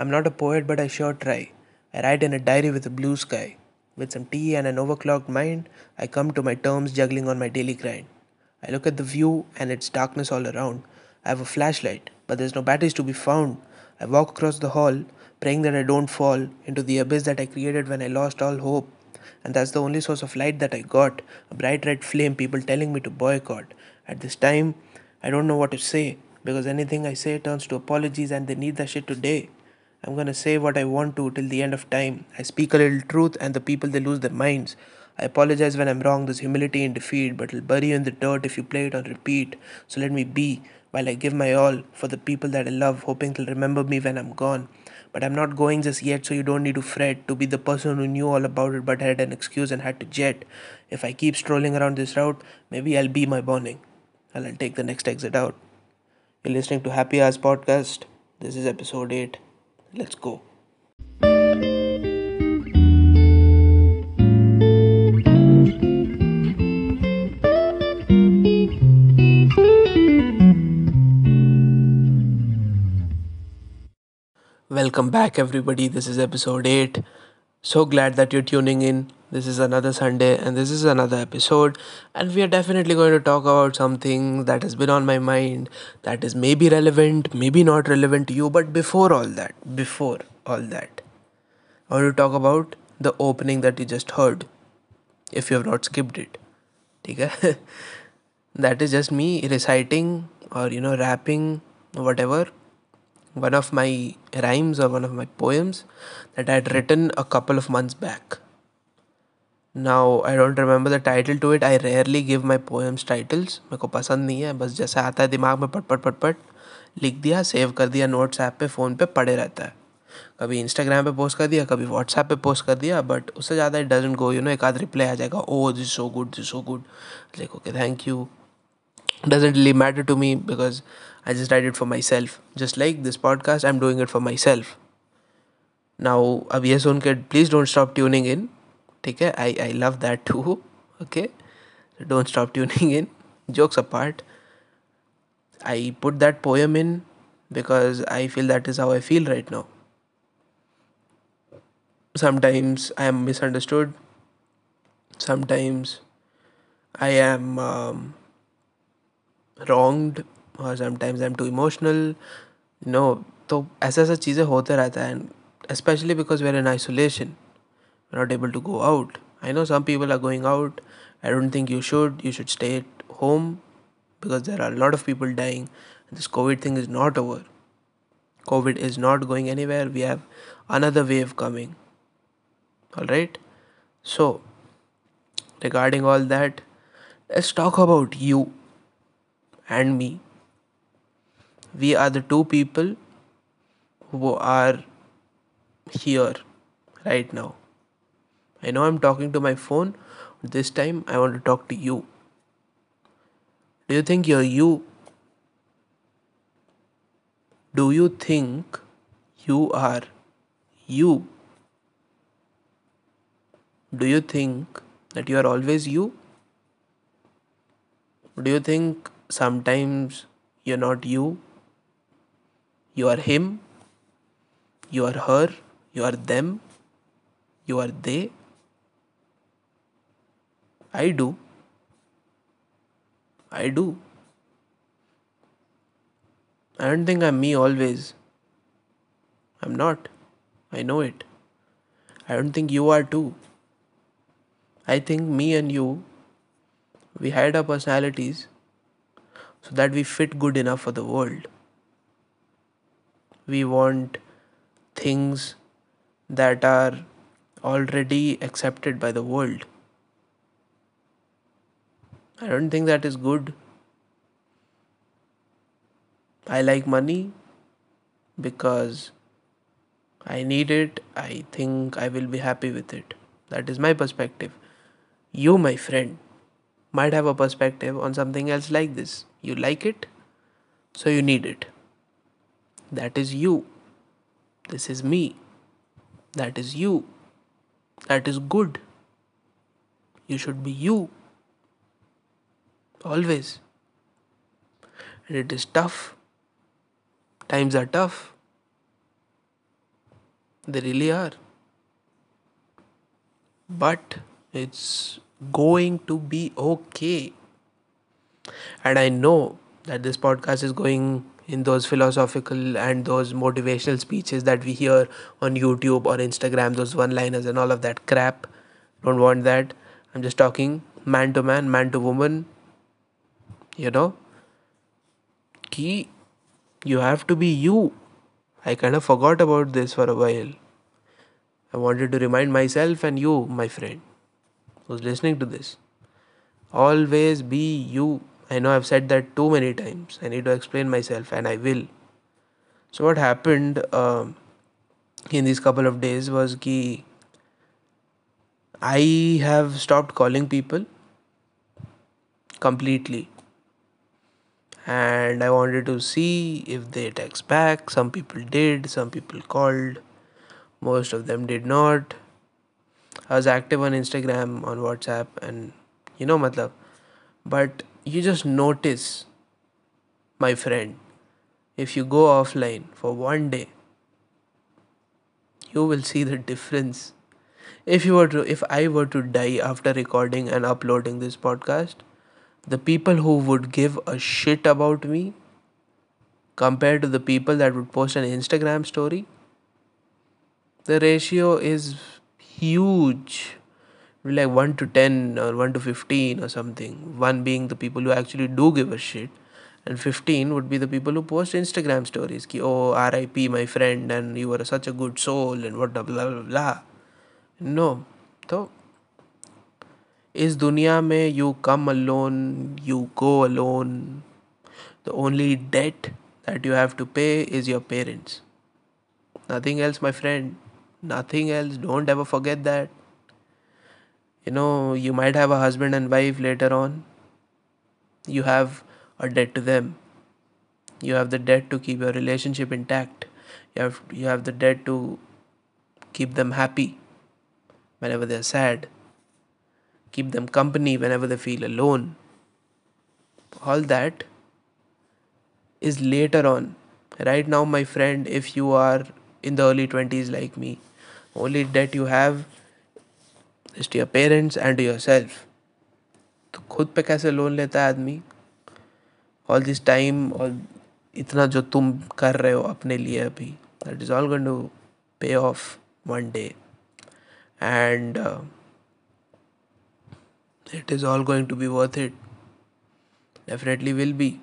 I'm not a poet, but I sure try. I write in a diary with a blue sky. With some tea and an overclocked mind, I come to my terms juggling on my daily grind. I look at the view and it's darkness all around. I have a flashlight, but there's no batteries to be found. I walk across the hall, praying that I don't fall into the abyss that I created when I lost all hope. And that's the only source of light that I got a bright red flame, people telling me to boycott. At this time, I don't know what to say because anything I say turns to apologies and they need that shit today. I'm gonna say what I want to till the end of time. I speak a little truth and the people they lose their minds. I apologize when I'm wrong, there's humility in defeat, but it'll bury you in the dirt if you play it on repeat. So let me be while I give my all for the people that I love, hoping they'll remember me when I'm gone. But I'm not going just yet, so you don't need to fret to be the person who knew all about it but had an excuse and had to jet. If I keep strolling around this route, maybe I'll be my burning. And I'll take the next exit out. You're listening to Happy Hours Podcast. This is episode 8. Let's go. Welcome back, everybody. This is episode 8. So glad that you're tuning in. This is another Sunday and this is another episode. And we are definitely going to talk about something that has been on my mind that is maybe relevant, maybe not relevant to you. But before all that, before all that, I want to talk about the opening that you just heard. If you have not skipped it. Okay? that is just me reciting or, you know, rapping, whatever one of my rhymes और one of my poems that I had written a couple of months back. Now, I don't remember the title to it. I rarely give my poems titles. मेरे को पसंद नहीं है बस जैसा आता है दिमाग में पटपट पटपट, लिख दिया सेव कर दिया नोट्स ऐप पर फ़ोन पे, पड़े रहता है कभी इंस्टाग्राम पे पोस्ट कर दिया, कभी व्हाट्सएप पे पोस्ट कर दिया बट उससे ज़्यादा it doesn't go you know एक आध रिप्लाई आ जाएगा ओ this so good this so good like okay thank you doesn't really matter to me because I just write it for myself. Just like this podcast, I'm doing it for myself. Now, अब ये सुन के please don't stop tuning in. ठीक है I I love that too. Okay, so don't stop tuning in. Jokes apart, I put that poem in because I feel that is how I feel right now. Sometimes I am misunderstood. Sometimes I am um, wronged और sometimes I am too emotional no तो ऐसा ऐसा चीज़ें होते रहता है and especially because we're in isolation we're not able to go out i know some people are going out i don't think you should you should stay at home because there are a lot of people dying this covid thing is not over covid is not going anywhere we have another wave coming all right so regarding all that let's talk about you and me we are the two people who are here right now. I know I'm talking to my phone, this time I want to talk to you. Do you think you're you? Do you think you are you? Do you think that you are always you? Do you think sometimes you're not you you are him, you are her, you are them, you are they. I do. I do. I don't think I'm me always. I'm not. I know it. I don't think you are too. I think me and you, we hide our personalities so that we fit good enough for the world we want things that are already accepted by the world. I don't think that is good. I like money because I need it. I think I will be happy with it. That is my perspective. You, my friend, might have a perspective on something else like this. You like it, so you need it. That is you. This is me. That is you. That is good. You should be you. Always. And it is tough. Times are tough. They really are. But it's going to be okay. And I know that this podcast is going in those philosophical and those motivational speeches that we hear on YouTube or Instagram, those one liners and all of that crap. Don't want that. I'm just talking man to man, man to woman. You know, key, you have to be you. I kind of forgot about this for a while. I wanted to remind myself and you, my friend, who's listening to this. Always be you. I know I've said that too many times. I need to explain myself, and I will. So what happened um, in these couple of days was कि I have stopped calling people completely, and I wanted to see if they text back. Some people did, some people called, most of them did not. I was active on Instagram, on WhatsApp, and you know, matlab. But you just notice, my friend, if you go offline for one day, you will see the difference. If you were to, if I were to die after recording and uploading this podcast, the people who would give a shit about me compared to the people that would post an Instagram story, the ratio is huge like 1 to 10 or 1 to 15 or something. 1 being the people who actually do give a shit. And 15 would be the people who post instagram stories. Ki oh rip my friend and you were such a good soul and what blah blah blah. No. So is dunya mein you come alone you go alone. The only debt that you have to pay is your parents. Nothing else my friend. Nothing else. Don't ever forget that you know you might have a husband and wife later on. You have a debt to them. You have the debt to keep your relationship intact. You have you have the debt to keep them happy whenever they're sad. Keep them company whenever they feel alone. All that is later on. Right now my friend if you are in the early 20s like me only debt you have is to your parents and yourself तो खुद पे कैसे loan लेता है आदमी? All this time और इतना जो तुम कर रहे हो अपने लिए अभी that is all going to pay off one day and it is all going to be worth it definitely will be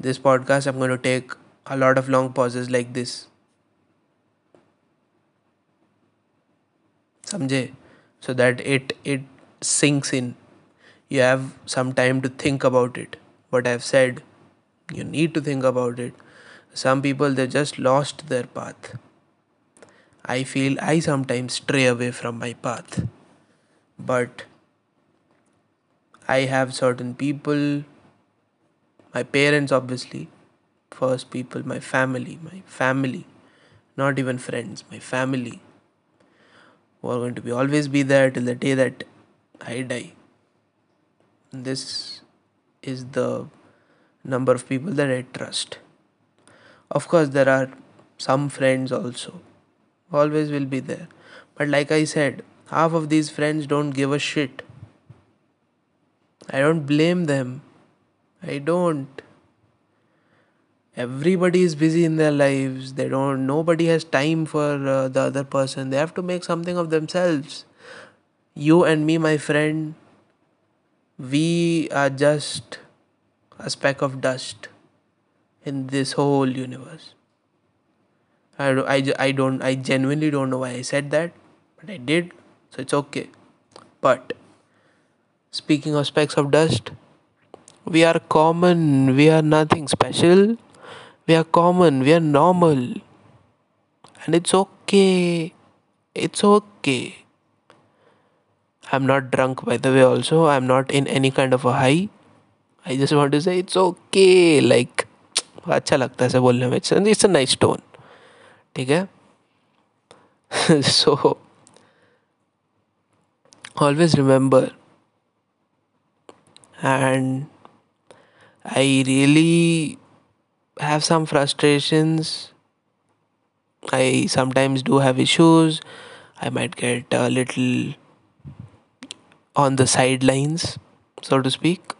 this podcast am going to take a lot of long pauses like this samjhe so that it it sinks in. You have some time to think about it. What i've said you need to think about it. Some people they just lost their path. I feel i sometimes stray away from my path. But i have certain people my parents obviously. First people my family my family. Not even friends my family who are going to be always be there till the day that I die. This is the number of people that I trust. Of course, there are some friends also, always will be there. But like I said, half of these friends don't give a shit. I don't blame them. I don't everybody is busy in their lives. They don't nobody has time for uh, the other person. They have to make something of themselves. You and me my friend we are just a speck of dust in this whole universe. I, I, I don't i genuinely don't know why i said that but i did so it's okay. But speaking of specks of dust we are common. We are nothing special we are common, we are normal. And it's okay. It's okay. I'm not drunk, by the way, also. I'm not in any kind of a high. I just want to say it's okay. Like, अच्छा लगता है ऐसे बोलने में it's a nice tone ठीक है सो always remember and i really have some frustrations I sometimes do have issues. I might get a little on the sidelines, so to speak.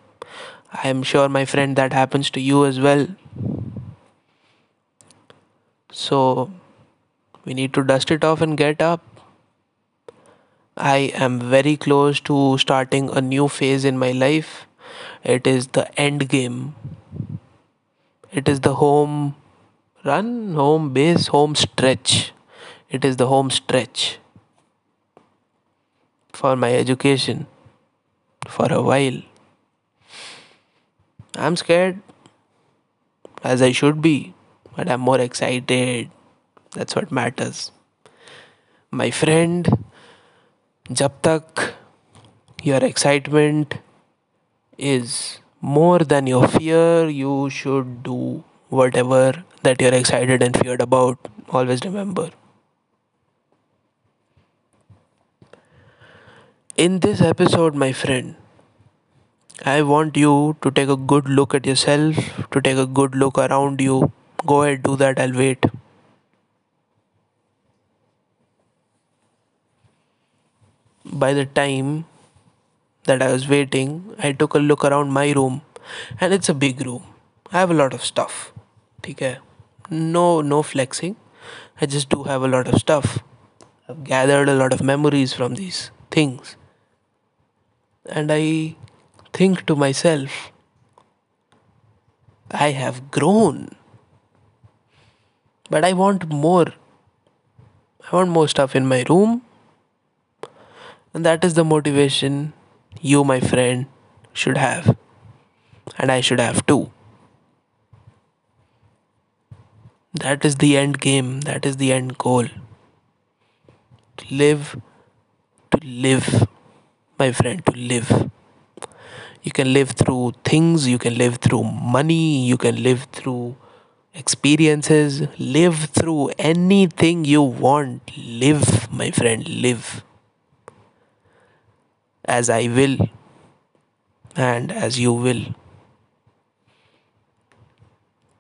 I am sure, my friend, that happens to you as well. So, we need to dust it off and get up. I am very close to starting a new phase in my life. It is the end game. It is the home run, home base, home stretch. It is the home stretch for my education for a while. I'm scared as I should be, but I'm more excited. That's what matters. My friend, jab tak your excitement is more than your fear, you should do whatever that you're excited and feared about. Always remember. In this episode, my friend, I want you to take a good look at yourself, to take a good look around you. Go ahead, do that, I'll wait. By the time that I was waiting, I took a look around my room, and it's a big room. I have a lot of stuff. Okay? No, no flexing. I just do have a lot of stuff. I've gathered a lot of memories from these things. And I think to myself, I have grown. But I want more. I want more stuff in my room. And that is the motivation you, my friend, should have. And I should have too. That is the end game. That is the end goal. To live, to live, my friend, to live. You can live through things, you can live through money, you can live through experiences, live through anything you want. Live, my friend, live. As I will, and as you will.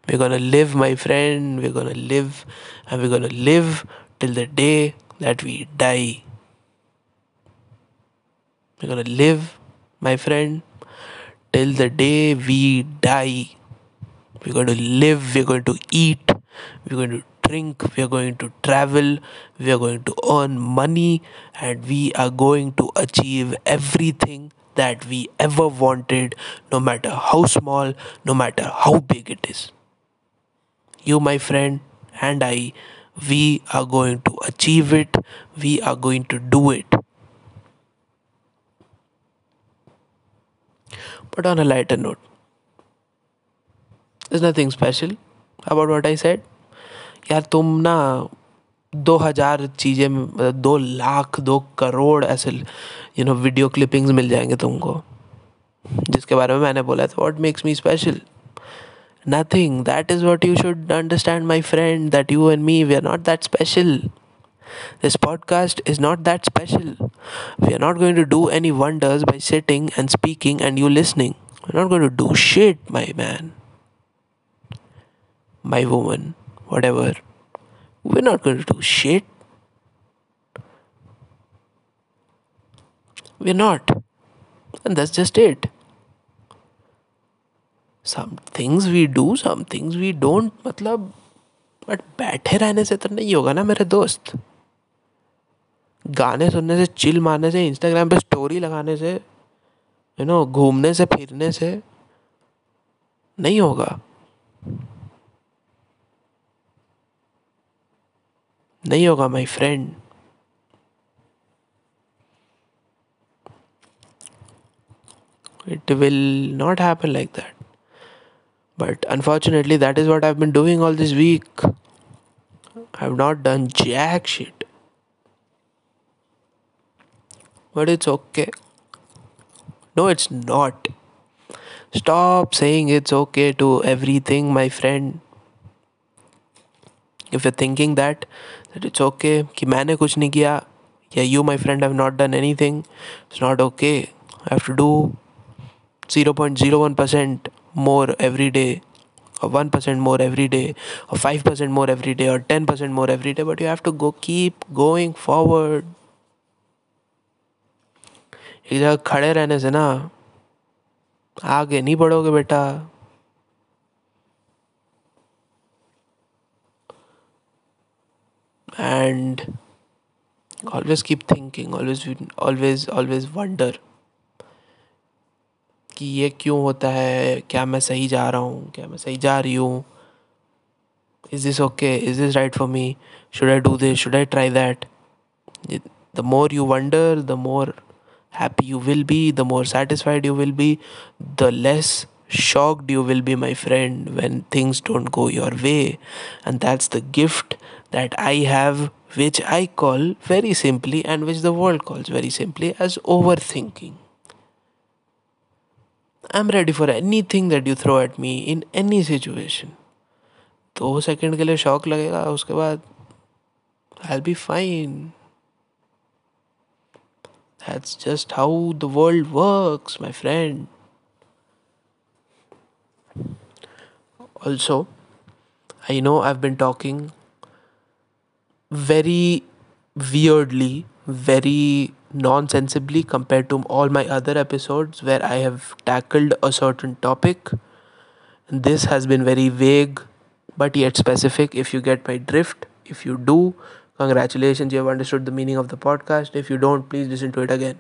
We're gonna live, my friend, we're gonna live, and we're gonna live till the day that we die. We're gonna live, my friend, till the day we die. We're going to live, we're going to eat, we're going to drink, we're going to travel, we are going to earn money, and we are going to achieve everything that we ever wanted, no matter how small, no matter how big it is. You, my friend, and I, we are going to achieve it, we are going to do it. But on a lighter note, there's nothing special about what I said. यार तुम ना दो हज़ार चीज़ें मतलब दो लाख दो करोड़ ऐसे यू नो वीडियो क्लिपिंग्स मिल जाएँगे तुमको जिसके बारे में मैंने बोला था what makes me special nothing that is what you should understand my friend that you and me we are not that special This podcast is not that special. We are not going to do any wonders by sitting and speaking and you listening. We're not going to do shit, my man, my woman, whatever. We're not going to do shit. We're not. And that's just it. Some things we do, some things we don't. मतलब but बैठे रहने से तो नहीं होगा ना मेरे दोस्त गाने सुनने से चिल मारने से इंस्टाग्राम पे स्टोरी लगाने से यू नो घूमने से फिरने से नहीं होगा नहीं होगा my friend it will not happen like that but unfortunately that is what i've been doing all this week i've not done jack shit but it's okay. No, it's not. Stop saying it's okay to everything, my friend. If you're thinking that that it's okay कि मैंने कुछ नहीं किया, या you my friend have not done anything it's not okay I have do zero point zero one percent more every day और one percent more every day और five percent more every day और ten percent more every day but you have to go keep going forward एक जगह खड़े रहने से ना, आगे नहीं बढ़ोगे बेटा। and always keep thinking always always always wonder कि ये क्यों होता है क्या मैं सही जा रहा हूँ क्या मैं सही जा रही हूँ is this okay is this right for me should i do this should i try that the more you wonder the more happy you will be the more satisfied you will be the less shocked you will be my friend when things don't go your way and that's the gift that i have which i call very simply and which the world calls very simply as overthinking i'm ready for anything that you throw at me in any situation दो second के लिए shock लगेगा उसके बाद आई be fine That's just how the world works, my friend. Also, I know I've been talking very weirdly, very nonsensibly compared to all my other episodes where I have tackled a certain topic. This has been very vague but yet specific if you get my drift. If you do, congratulations, you have understood the meaning of the podcast. If you don't, please listen to it again.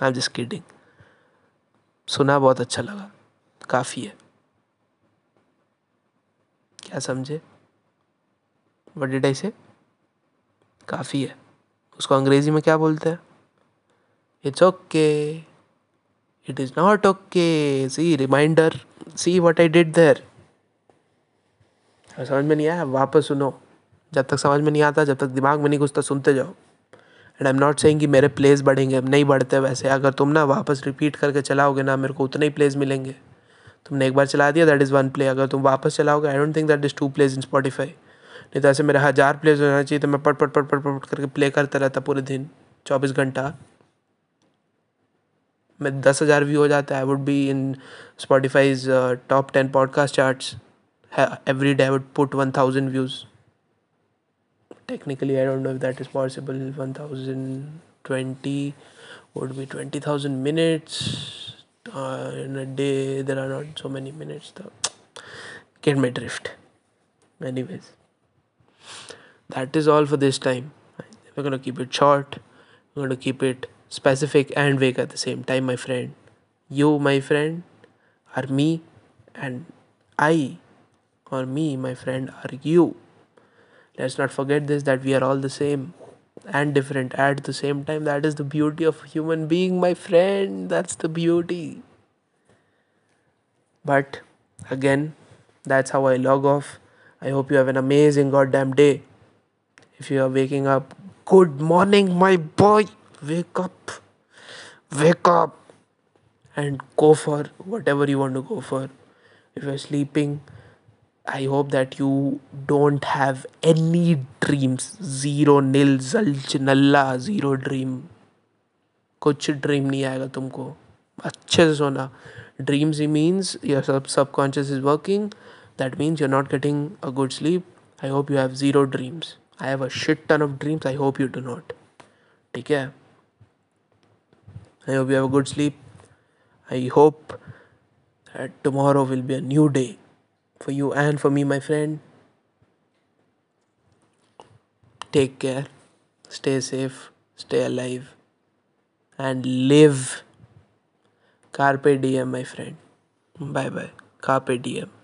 I'm just kidding. सुना बहुत अच्छा लगा काफ़ी है क्या समझे what did I से? काफ़ी है। उसको अंग्रेज़ी में क्या बोलते हैं? It's okay it is not okay see reminder see what I did there समझ में नहीं आया? वापस सुनो। जब तक समझ में नहीं आता, जब तक दिमाग में नहीं घुसता, सुनते जाओ। And I am not saying कि मेरे प्लेस बढ़ेंगे नहीं बढ़ते वैसे। अगर तुम ना वापस रिपीट करके चलाओगे ना, मेरे को उतने ही प्लेस मिलेंगे। तुमने एक बार चला दिया दैट इज़ वन प्ले अगर तुम वापस चलाओगे I don't think that is to place in Spotify नहीं तो ऐसे मेरे हज़ार प्लेयर्स होना चाहिए तो मैं पट पट पट पट पट करके प्ले करता रहता पूरे दिन, चौबीस घंटा। मैं दस हज़ार व्यू हो जाता I would be in Spotify's top ten podcast chart every day would put one thousand views technically I don't know if that is possible one thousand twenty would be twenty thousand minutes in a day there are not so many minutes the may drift anyways that is all for this time. We're gonna keep it short. We're gonna keep it specific and vague at the same time, my friend. You, my friend, are me, and I or me, my friend, are you. Let's not forget this that we are all the same and different at the same time. That is the beauty of human being, my friend. That's the beauty. But again, that's how I log off. I hope you have an amazing goddamn day. If you are waking up, good morning, my boy. Wake up. Wake up. And go for whatever you want to go for. If you're sleeping, I hope that you don't have any dreams. Zero, nil, zalch, nalla, zero dream. कुछ dream नहीं आएगा तुमको अच्छे से सोना dreams he means your सब subconscious is working that means you're not getting a good sleep. I hope you have zero dreams. I have a shit ton of dreams. I hope you do not. Take care. I hope you have a good sleep. I hope that tomorrow will be a new day for you and for me, my friend. Take care. Stay safe. Stay alive. And live. Carpe diem, my friend. Bye bye. Carpe diem.